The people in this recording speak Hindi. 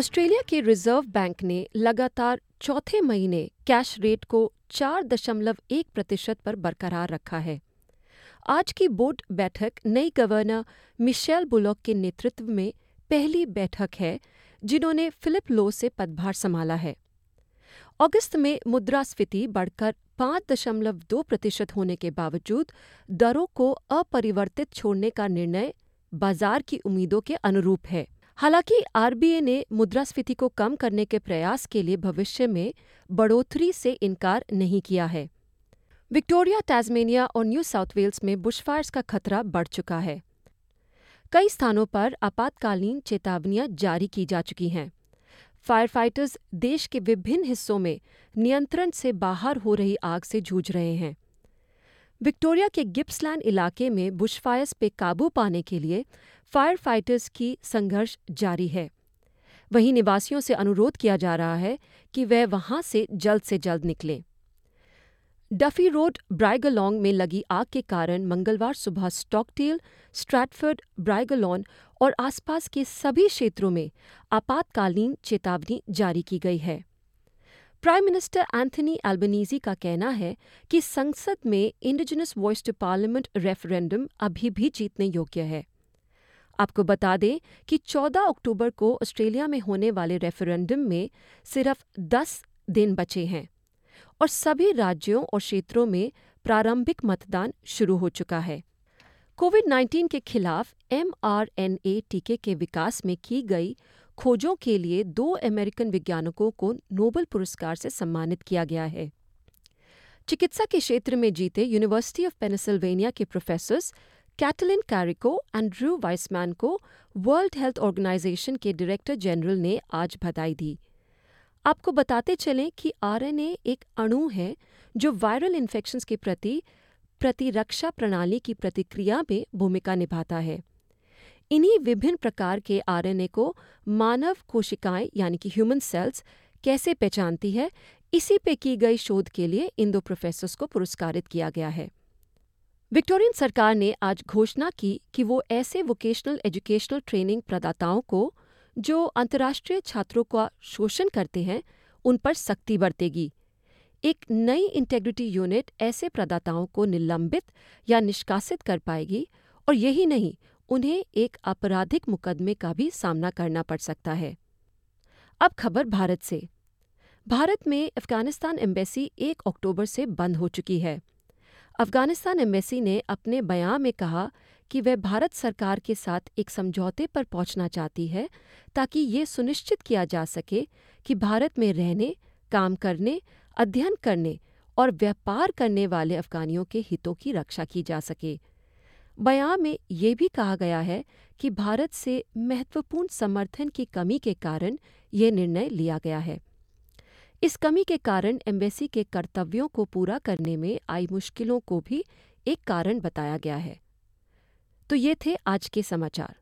ऑस्ट्रेलिया के रिज़र्व बैंक ने लगातार चौथे महीने कैश रेट को चार दशमलव एक प्रतिशत पर बरकरार रखा है। आज की बोर्ड बैठक नई गवर्नर मिशेल बुलॉक के नेतृत्व में पहली बैठक है, जिन्होंने फिलिप लो से पदभार संभाला है। अगस्त में मुद्रास्फीति बढ़कर पाँच दशमलव दो प्रतिशत होने के बावजूद दरों को अपरिवर्तित छोड़ने का निर्णय बाज़ार की उम्मीदों के अनुरूप है। हालाँकि आरबीआई ने मुद्रास्फीति को कम करने के प्रयास के लिए भविष्य में बढ़ोतरी से इनकार नहीं किया है। विक्टोरिया, टास्मेनिया और न्यू साउथ वेल्स में बुशफायर्स का खतरा बढ़ चुका है। कई स्थानों पर आपातकालीन चेतावनियाँ जारी की जा चुकी हैं। फायर फाइटर्स देश के विभिन्न हिस्सों में नियंत्रण से बाहर हो रही आग से जूझ रहे हैं। विक्टोरिया के गिप्सलैंड इलाके में बुशफायर्स पे काबू पाने के लिए फायर फाइटर्स की संघर्ष जारी है। वहीं निवासियों से अनुरोध किया जा रहा है कि वह वहाँ से जल्द से जल्द निकलें। डफी रोड ब्राइगलोंग में लगी आग के कारण मंगलवार सुबह स्टॉकटेल, स्ट्रैटफर्ड, ब्राइगलॉन और आसपास के सभी क्षेत्रों में आपातकालीन चेतावनी जारी की गई है। प्राइम मिनिस्टर एंथनी एल्बनीजी का कहना है कि संसद में indigenous voice to parliament referendum अभी भी जीतने योग्य है। आपको बता दें कि 14 अक्टूबर को ऑस्ट्रेलिया में होने वाले रेफरेंडम में सिर्फ़ 10 दिन बचे हैं और सभी राज्यों और क्षेत्रों में प्रारंभिक मतदान शुरू हो चुका है। कोविड 19 के खिलाफ एमआरएनए टीके के विकास में की गई खोजों के लिए दो अमेरिकन वैज्ञानिकों को नोबेल पुरस्कार से सम्मानित किया गया है। चिकित्सा के क्षेत्र में जीते यूनिवर्सिटी ऑफ़ पेनिसिल्वेनिया के professor Katalin Kariko and Drew Weissman को वर्ल्ड हेल्थ ऑर्गेनाइजेशन के डायरेक्टर जनरल ने आज बधाई दी। आपको बताते चलें कि आरएनए एक अणु है जो वायरल इन्फेक्शंस के प्रति प्रतिरक्षा प्रणाली की प्रतिक्रिया में भूमिका निभाता है। इन्हीं विभिन्न प्रकार के आरएनए को मानव कोशिकाएँ, यानी कि ह्यूमन सेल्स कैसे पहचानती है, इसी पे की गई शोध के लिए इन दो प्रोफेसर्स को पुरस्कारित किया गया है। विक्टोरियन सरकार ने आज घोषणा की कि वो ऐसे वोकेशनल एजुकेशनल ट्रेनिंग प्रदाताओं को, जो अंतर्राष्ट्रीय छात्रों का शोषण करते हैं, उन पर सख्ती बरतेगी। एक नई इंटेग्रिटी यूनिट ऐसे प्रदाताओं को निलंबित या निष्कासित कर पाएगी, और यही नहीं उन्हें एक आपराधिक मुकदमे का भी सामना करना पड़ सकता है। अब खबर भारत से। भारत में अफ़गानिस्तान एम्बेसी एक अक्टूबर से बंद हो चुकी है। अफ़गानिस्तान एम्बेसी ने अपने बयान में कहा कि वह भारत सरकार के साथ एक समझौते पर पहुँचना चाहती है ताकि ये सुनिश्चित किया जा सके कि भारत में रहने, काम करने, अध्ययन करने और व्यापार करने वाले अफगानियों के हितों की रक्षा की जा सके। बयान में ये भी कहा गया है कि भारत से महत्वपूर्ण समर्थन की कमी के कारण ये निर्णय लिया गया है। इस कमी के कारण एम्बेसी के कर्तव्यों को पूरा करने में आई मुश्किलों को भी एक कारण बताया गया है। तो ये थे आज के समाचार।